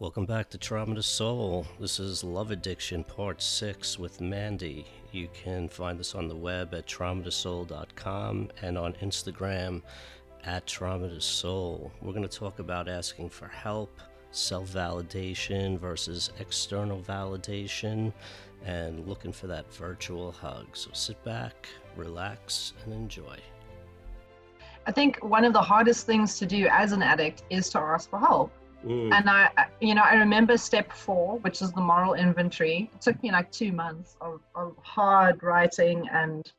Welcome back to Trauma to Soul. This is Love Addiction Part 6 with Mandy. You can find us on the web at traumatosoul.com and on Instagram at Trauma to Soul. We're going to talk about asking for help, self validation versus external validation, and looking for that virtual hug. So sit back, relax, and enjoy. I think one of the hardest things to do as an addict is to ask for help Mm. And I, you know, I remember step four, which is the moral inventory. It took me like two months of, of hard writing, and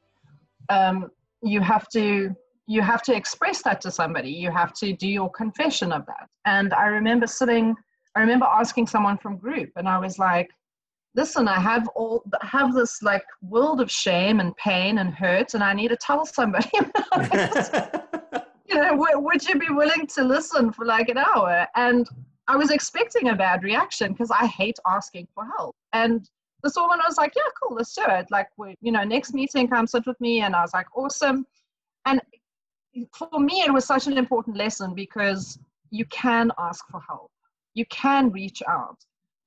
um, you have to you have to express that to somebody. You have to do your confession of that. And I remember sitting, I remember asking someone from group, and I was like, "Listen, I have all have this like world of shame and pain and hurt, and I need to tell somebody." you know, would you be willing to listen for like an hour? And I was expecting a bad reaction because I hate asking for help. And this woman was like, yeah, cool, let's do it. Like, we, you know, next meeting, come sit with me. And I was like, awesome. And for me, it was such an important lesson because you can ask for help. You can reach out.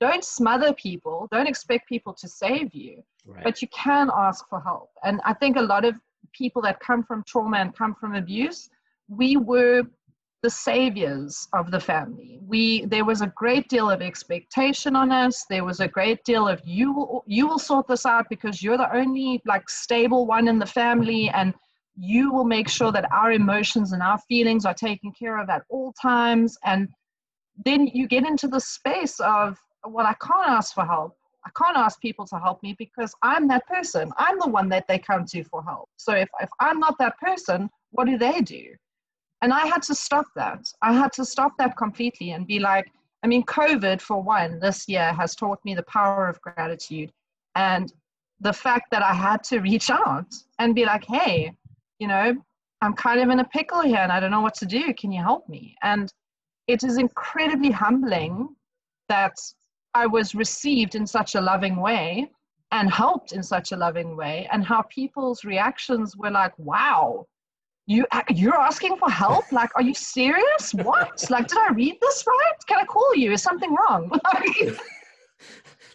Don't smother people. Don't expect people to save you, right. but you can ask for help. And I think a lot of people that come from trauma and come from abuse, we were the saviors of the family. We there was a great deal of expectation on us. There was a great deal of you will, you will sort this out because you're the only like stable one in the family and you will make sure that our emotions and our feelings are taken care of at all times and then you get into the space of well I can't ask for help. I can't ask people to help me because I'm that person. I'm the one that they come to for help. So if, if I'm not that person, what do they do? And I had to stop that. I had to stop that completely and be like, I mean, COVID, for one, this year has taught me the power of gratitude and the fact that I had to reach out and be like, hey, you know, I'm kind of in a pickle here and I don't know what to do. Can you help me? And it is incredibly humbling that I was received in such a loving way and helped in such a loving way, and how people's reactions were like, wow, you you're asking for help? Like are you serious? What? Like did i read this right? Can i call you? Is something wrong?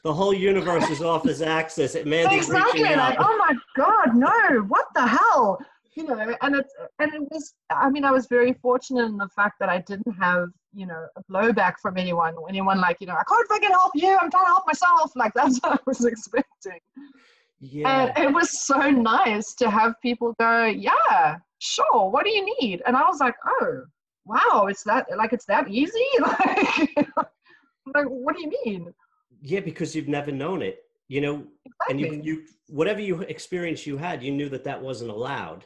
The whole universe is off its axis. It man exactly like oh my god no what the hell? You know and it and it was i mean i was very fortunate in the fact that i didn't have you know a blowback from anyone anyone like you know i can't fucking help you. I'm trying to help myself. Like that's what i was expecting. Yeah. And it was so nice to have people go, yeah, sure, what do you need? And I was like, oh, wow, it's that, like, it's that easy? Like, like what do you mean? Yeah, because you've never known it, you know, exactly. and you, you, whatever you experience you had, you knew that that wasn't allowed.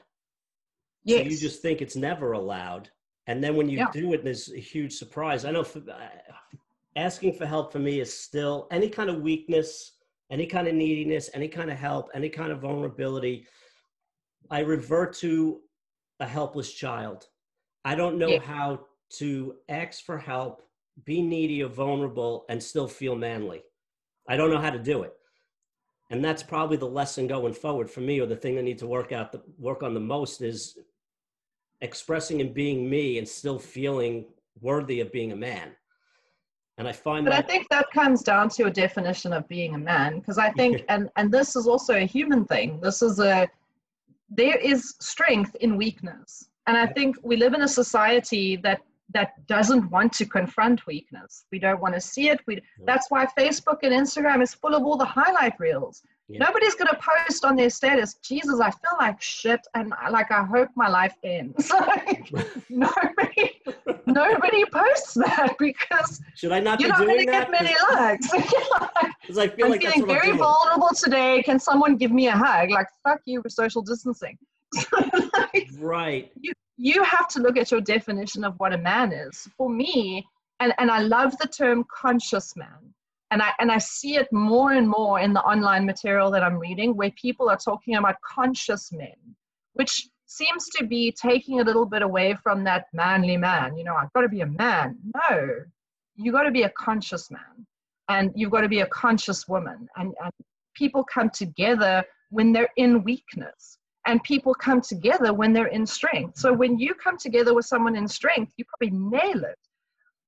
Yes. So you just think it's never allowed. And then when you yeah. do it, there's a huge surprise. I know for, uh, asking for help for me is still any kind of weakness any kind of neediness, any kind of help, any kind of vulnerability, I revert to a helpless child. I don't know yeah. how to ask for help, be needy or vulnerable, and still feel manly. I don't know how to do it. And that's probably the lesson going forward for me, or the thing I need to work out the work on the most is expressing and being me and still feeling worthy of being a man. And I find that but that- I think that comes down to a definition of being a man, because I think, and and this is also a human thing. This is a there is strength in weakness, and I think we live in a society that that doesn't want to confront weakness. We don't want to see it. We that's why Facebook and Instagram is full of all the highlight reels. Yeah. Nobody's going to post on their status, Jesus, I feel like shit and like I hope my life ends. like, nobody, nobody posts that because should I not you're not going to get many likes. Because I feel I'm like feeling very vulnerable today. Can someone give me a hug? Like fuck you with social distancing. like, right. You, you have to look at your definition of what a man is. For me, and, and I love the term conscious man and I and I see it more and more in the online material that I'm reading where people are talking about conscious men, which seems to be taking a little bit away from that manly man. You know, I've got to be a man. No, you've got to be a conscious man, and you've got to be a conscious woman. And, and people come together when they're in weakness, and people come together when they're in strength. So when you come together with someone in strength, you probably nail it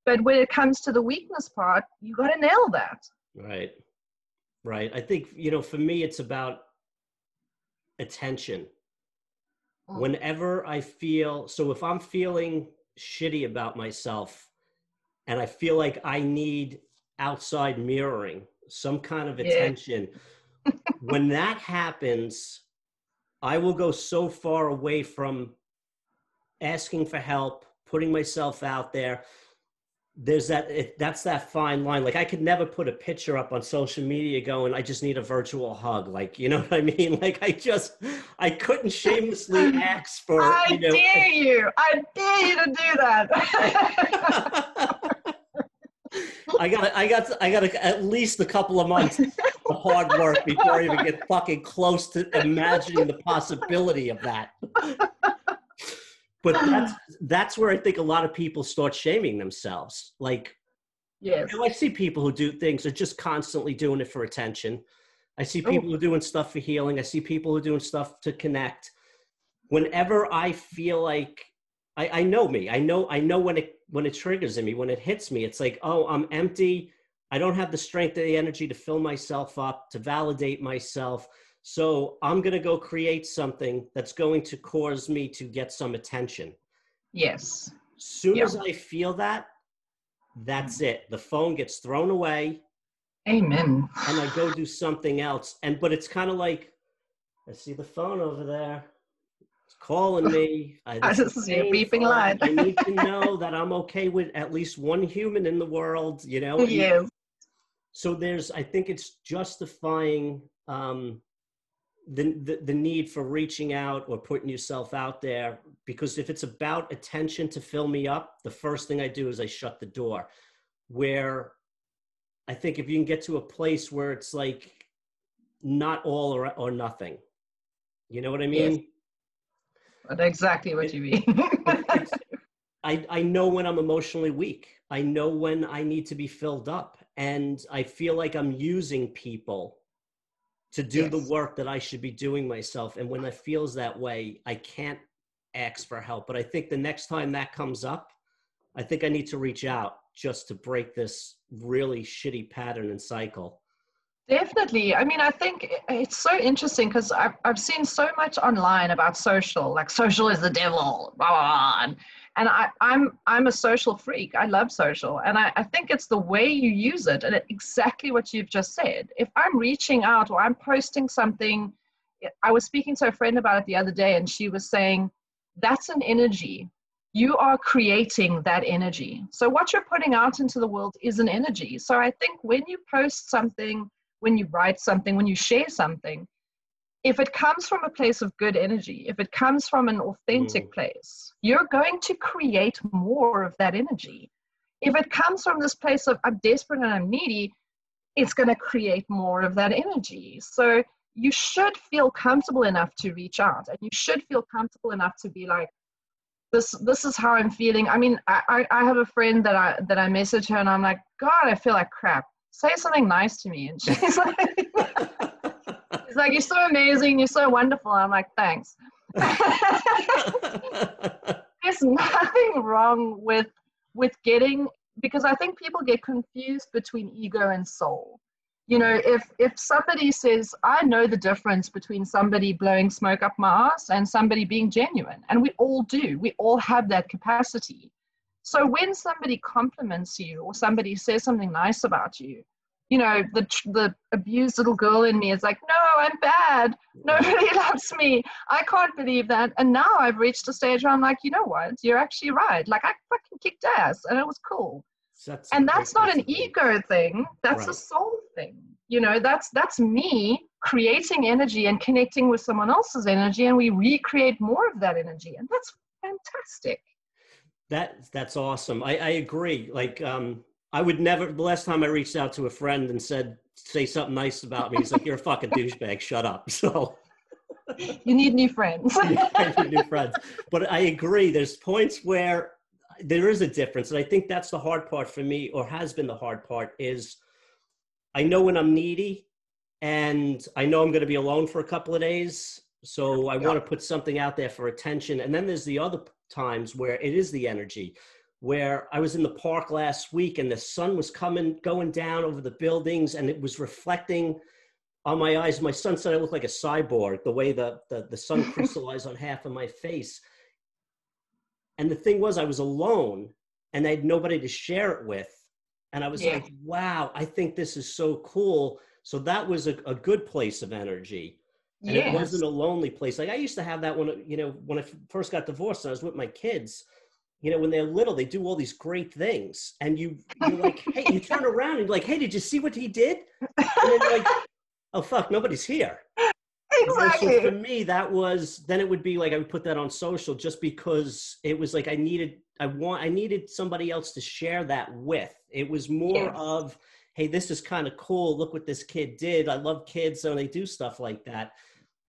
but when it comes to the weakness part you got to nail that right right i think you know for me it's about attention mm. whenever i feel so if i'm feeling shitty about myself and i feel like i need outside mirroring some kind of attention yeah. when that happens i will go so far away from asking for help putting myself out there there's that it, that's that fine line. Like i could never put a picture up on social media going i just need a virtual hug. Like you know what i mean? Like i just i couldn't shamelessly ask for i you know, dare you. I dare you to do that. I got i got i got at least a couple of months of hard work before i even get fucking close to imagining the possibility of that but um, that's that's where I think a lot of people start shaming themselves. Like, yes, you know, I see people who do things are just constantly doing it for attention. I see oh. people oh. who are doing stuff for healing. I see people who are doing stuff to connect. Whenever I feel like I, I know me, I know I know when it when it triggers in me, when it hits me, it's like, oh, I'm empty. I don't have the strength or the energy to fill myself up, to validate myself. So I'm going to go create something that's going to cause me to get some attention. Yes. Soon yeah. as I feel that, that's it. The phone gets thrown away. Amen. And I go do something else. And but it's kind of like I see the phone over there. It's calling me. I, I just see a beeping light. I need to know that I'm okay with at least one human in the world, you know? Yes. So there's I think it's justifying um the, the, the need for reaching out or putting yourself out there because if it's about attention to fill me up the first thing i do is i shut the door. Where i think if you can get to a place where it's like not all or, or nothing you know what i mean? Yes. That's exactly what you mean. I, I know when i'm emotionally weak. I know when i need to be filled up. And i feel like i'm using people to do yes. the work that I should be doing myself. And when it feels that way, I can't ask for help. But I think the next time that comes up, I think I need to reach out just to break this really shitty pattern and cycle. Definitely. I mean, I think it's so interesting because I've, I've seen so much online about social, like social is the devil, blah, blah, blah. And, and I, I'm I'm a social freak. I love social, and I, I think it's the way you use it, and it, exactly what you've just said. If I'm reaching out or I'm posting something, I was speaking to a friend about it the other day, and she was saying that's an energy. You are creating that energy. So what you're putting out into the world is an energy. So I think when you post something, when you write something, when you share something, if it comes from a place of good energy, if it comes from an authentic mm. place, you're going to create more of that energy. If it comes from this place of I'm desperate and I'm needy, it's going to create more of that energy. So you should feel comfortable enough to reach out and you should feel comfortable enough to be like, this this is how I'm feeling. I mean, I, I have a friend that I that I message her and I'm like, God, I feel like crap. Say something nice to me. And she's like He's like, You're so amazing. You're so wonderful. I'm like, Thanks. There's nothing wrong with with getting because I think people get confused between ego and soul. You know, if if somebody says, I know the difference between somebody blowing smoke up my ass and somebody being genuine, and we all do, we all have that capacity. So when somebody compliments you or somebody says something nice about you, you know, the the abused little girl in me is like, no, I'm bad. Nobody loves me. I can't believe that. And now I've reached a stage where I'm like, you know what? You're actually right. Like I fucking kicked ass, and it was cool. That's and that's not an ego thing. That's right. a soul thing. You know, that's that's me creating energy and connecting with someone else's energy, and we recreate more of that energy, and that's fantastic. That that's awesome. I, I agree. Like um, I would never. The last time I reached out to a friend and said, "Say something nice about me," he's like, "You're a fucking douchebag. Shut up." So you need new friends. need new friends. But I agree. There's points where there is a difference, and I think that's the hard part for me, or has been the hard part. Is I know when I'm needy, and I know I'm going to be alone for a couple of days, so I yeah. want to put something out there for attention. And then there's the other times where it is the energy where I was in the park last week and the sun was coming, going down over the buildings and it was reflecting on my eyes. My son said I looked like a cyborg, the way the, the, the sun crystallized on half of my face. And the thing was, I was alone and I had nobody to share it with. And I was yeah. like, wow, I think this is so cool. So that was a, a good place of energy. And yes. it wasn't a lonely place. Like I used to have that when, you know, when I first got divorced and I was with my kids, you know, when they're little, they do all these great things. And you, you're like, hey, you turn around and you're like, hey, did you see what he did? And then like, oh, fuck, nobody's here. Exactly. So for me, that was, then it would be like, I would put that on social just because it was like, I needed, I want, I needed somebody else to share that with. It was more yes. of, hey, this is kind of cool. Look what this kid did. I love kids so they do stuff like that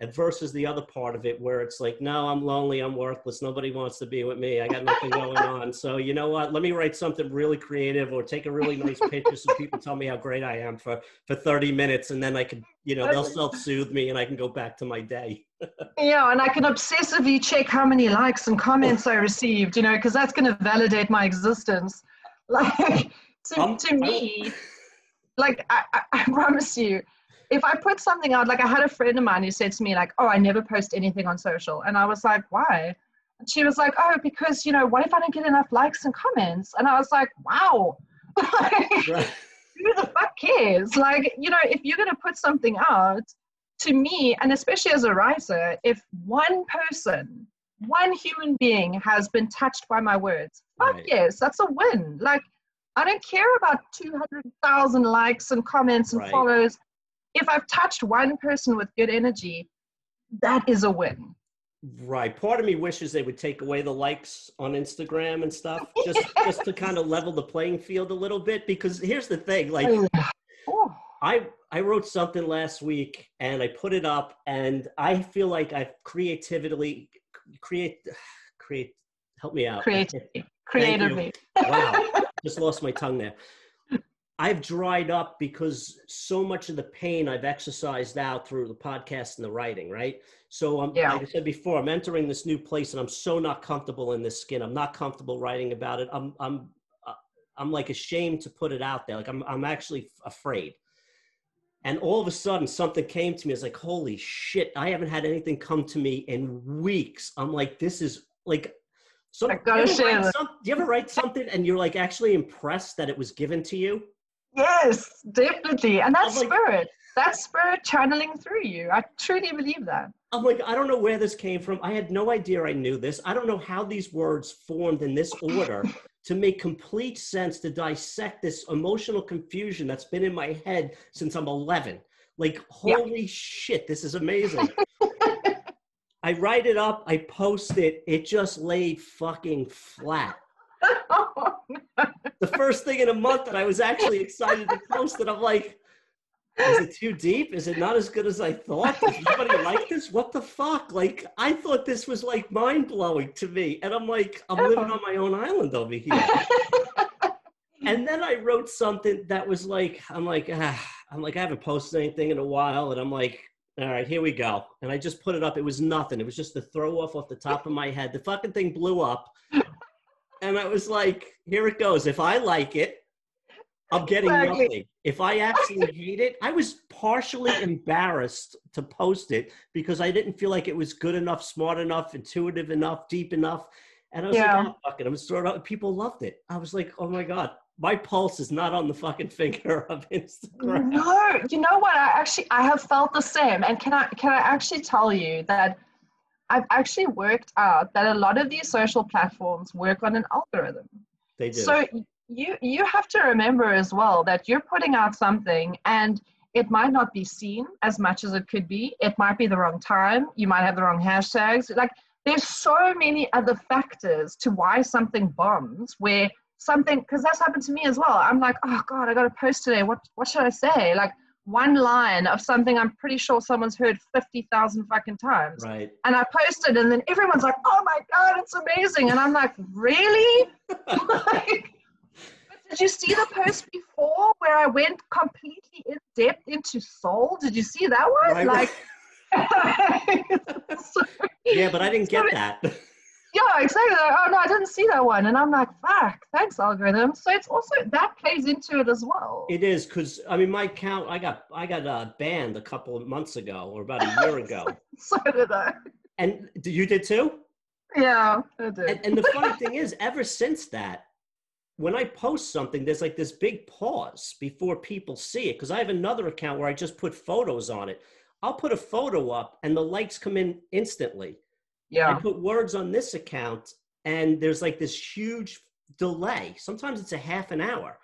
versus the other part of it where it's like no i'm lonely i'm worthless nobody wants to be with me i got nothing going on. So you know what? Let me write something really creative or take a really nice picture so people tell me how great i am for for 30 minutes and then i can you know they'll self-soothe me and i can go back to my day. Yeah and i can obsessively check how many likes and comments i received you know because that's going to validate my existence. Like to, um, to me like I, I, I promise you if I put something out, like I had a friend of mine who said to me, like, oh, I never post anything on social. And I was like, why? And she was like, oh, because, you know, what if I don't get enough likes and comments? And I was like, wow. right. Who the fuck cares? Like, you know, if you're going to put something out, to me, and especially as a writer, if one person, one human being has been touched by my words, fuck right. yes, that's a win. Like, I don't care about 200,000 likes and comments and right. follows if I've touched one person with good energy, that is a win. Right. Part of me wishes they would take away the likes on Instagram and stuff, just just to kind of level the playing field a little bit. Because here's the thing, like oh. I I wrote something last week and I put it up, and I feel like I've creatively create create help me out. Creatively. Creatively. Wow. just lost my tongue there. I've dried up because so much of the pain I've exercised out through the podcast and the writing, right? So I'm, yeah. like I said before, I'm entering this new place and I'm so not comfortable in this skin. I'm not comfortable writing about it. I'm, I'm, uh, I'm like ashamed to put it out there. Like I'm, I'm actually afraid. And all of a sudden something came to me. It's like, holy shit, I haven't had anything come to me in weeks. I'm like, this is like, so, do, you some, do you ever write something and you're like actually impressed that it was given to you? Yes, definitely. And that's like, spirit. That's spirit channeling through you. I truly believe that. I'm like, I don't know where this came from. I had no idea I knew this. I don't know how these words formed in this order to make complete sense to dissect this emotional confusion that's been in my head since I'm 11. Like, holy yeah. shit, this is amazing. I write it up, I post it, it just laid fucking flat. the first thing in a month that I was actually excited to post it. I'm like, is it too deep? Is it not as good as I thought? Does anybody like this? What the fuck? Like, I thought this was like mind blowing to me. And I'm like, I'm living on my own island over here. and then I wrote something that was like, I'm like, ah, I'm like, I haven't posted anything in a while. And I'm like, all right, here we go. And I just put it up. It was nothing. It was just the throw off off the top of my head. The fucking thing blew up and I was like, here it goes. If I like it, I'm getting exactly. nothing. If I actually hate it, I was partially embarrassed to post it because I didn't feel like it was good enough, smart enough, intuitive enough, deep enough. And I was yeah. like, oh, fuck it. I'm throwing out. People loved it. I was like, oh my God, my pulse is not on the fucking finger of Instagram. No, you know what? I actually, I have felt the same. And can I, can I actually tell you that I've actually worked out that a lot of these social platforms work on an algorithm. They do. So you you have to remember as well that you're putting out something and it might not be seen as much as it could be. It might be the wrong time. You might have the wrong hashtags. Like there's so many other factors to why something bombs where something because that's happened to me as well. I'm like, oh God, I gotta post today. What what should I say? Like one line of something I'm pretty sure someone's heard 50,000 fucking times. Right. And I posted, and then everyone's like, oh my God, it's amazing. And I'm like, really? like, did you see the post before where I went completely in depth into soul? Did you see that one? Right. Like, so, yeah, but I didn't get that. Yeah, exactly. Oh no, I didn't see that one, and I'm like, fuck, thanks algorithm. So it's also that plays into it as well. It is because I mean, my account, I got I got uh, banned a couple of months ago or about a year ago. so did I. And you did too. Yeah, I did. And, and the funny thing is, ever since that, when I post something, there's like this big pause before people see it because I have another account where I just put photos on it. I'll put a photo up and the likes come in instantly. Yeah. I put words on this account and there's like this huge delay. Sometimes it's a half an hour.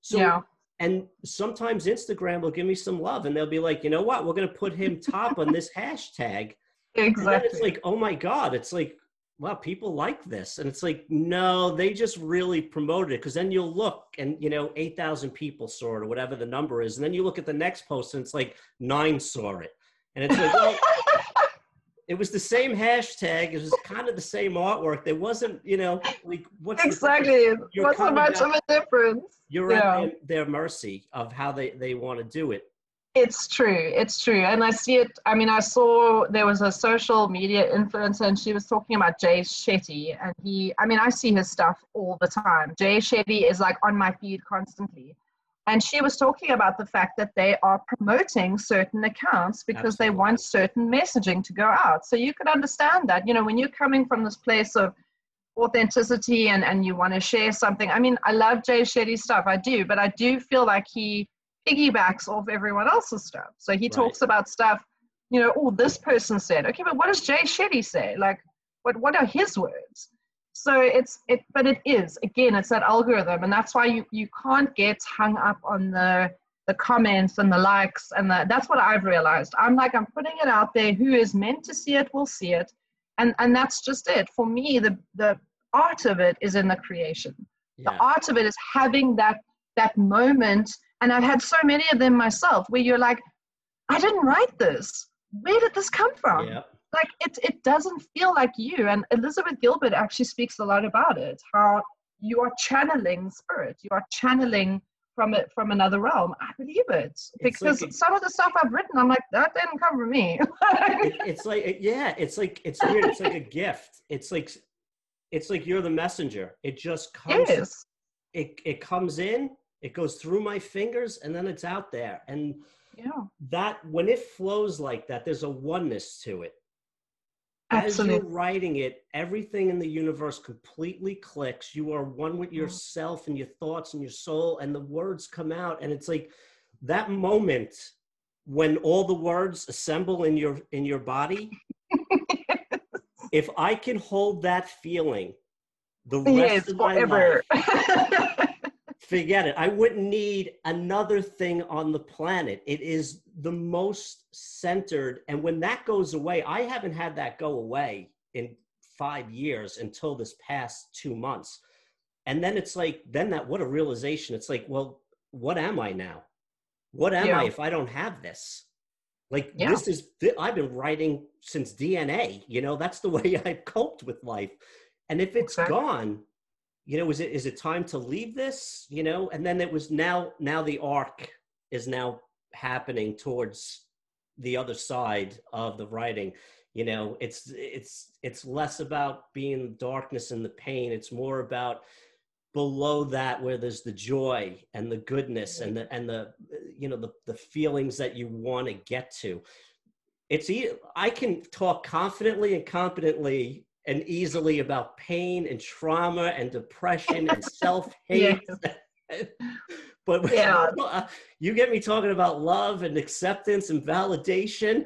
So yeah. and sometimes Instagram will give me some love and they'll be like, you know what, we're gonna put him top on this hashtag. Exactly. it's like, oh my God, it's like, wow, people like this. And it's like, no, they just really promoted it. Cause then you'll look and you know, 8,000 people saw it or whatever the number is. And then you look at the next post and it's like nine saw it. And it's like, well, it was the same hashtag. It was kind of the same artwork. There wasn't, you know, like what's exactly what's so much of a difference. You're yeah. at their, mercy of how they they want to do it. It's true. It's true, and I see it. I mean, I saw there was a social media influencer, and she was talking about Jay Shetty, and he. I mean, I see his stuff all the time. Jay Shetty is like on my feed constantly and she was talking about the fact that they are promoting certain accounts because Absolutely. they want certain messaging to go out. So you could understand that, you know, when you're coming from this place of authenticity and, and you want to share something. I mean, I love Jay Shetty's stuff, I do, but I do feel like he piggybacks off everyone else's stuff. So he right. talks about stuff, you know, oh, this person said, okay, but what does Jay Shetty say? Like, what, what are his words? So it's it but it is. Again it's that algorithm and that's why you you can't get hung up on the the comments and the likes and the, that's what i've realized. I'm like i'm putting it out there who is meant to see it will see it and and that's just it. For me the the art of it is in the creation. Yeah. the art of it is having that that moment and i've had so many of them myself where you're like i didn't write this. Where did this come from? Yeah like it it doesn't feel like you and elizabeth gilbert actually speaks a lot about it how you are channeling spirit you are channeling from it from another realm. I believe it because like some of the stuff i've written i'm like that didn't come from me. It, it's like yeah it's like it's weird it's like a gift. It's like it's like you're the messenger. It just comes yes. it, it comes in it goes through my fingers and then it's out there. And yeah. that when it flows like that there's a oneness to it Absolutely. As you're writing it, everything in the universe completely clicks. You are one with mm-hmm. yourself and your thoughts and your soul, and the words come out. And it's like that moment when all the words assemble in your in your body. if I can hold that feeling the rest yes, of my forever. life, forget it. I wouldn't need another thing on the planet. It is the most centered. And when that goes away, I haven't had that go away in five years until this past two months. And then it's like, then that, what a realization. It's like, well, what am I now? What am yeah. I if I don't have this? Like, yeah. this is, I've been writing since DNA, you know, that's the way I've coped with life. And if it's exactly. gone, you know, is it is it time to leave this? You know, and then it was now now the arc is now happening towards the other side of the writing. You know, it's it's it's less about being darkness and the pain. It's more about below that where there's the joy and the goodness and the and the you know the the feelings that you want to get to it's i can talk confidently and competently and easily about pain and trauma and depression and self-hate. but yeah. Uh, you get me talking about love and acceptance and validation.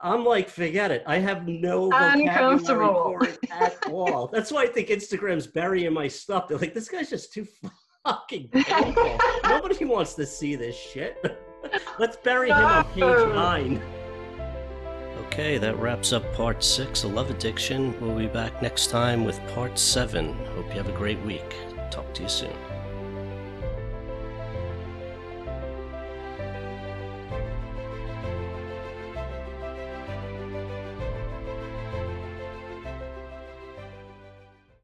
I'm like, forget it. I have no vocabulary for it at all. That's why I think Instagram's burying my stuff. They're like, this guy's just too fucking painful. Nobody wants to see this shit. Let's bury him on page nine. Okay, that wraps up part six of Love Addiction. We'll be back next time with part seven. Hope you have a great week. Talk to you soon.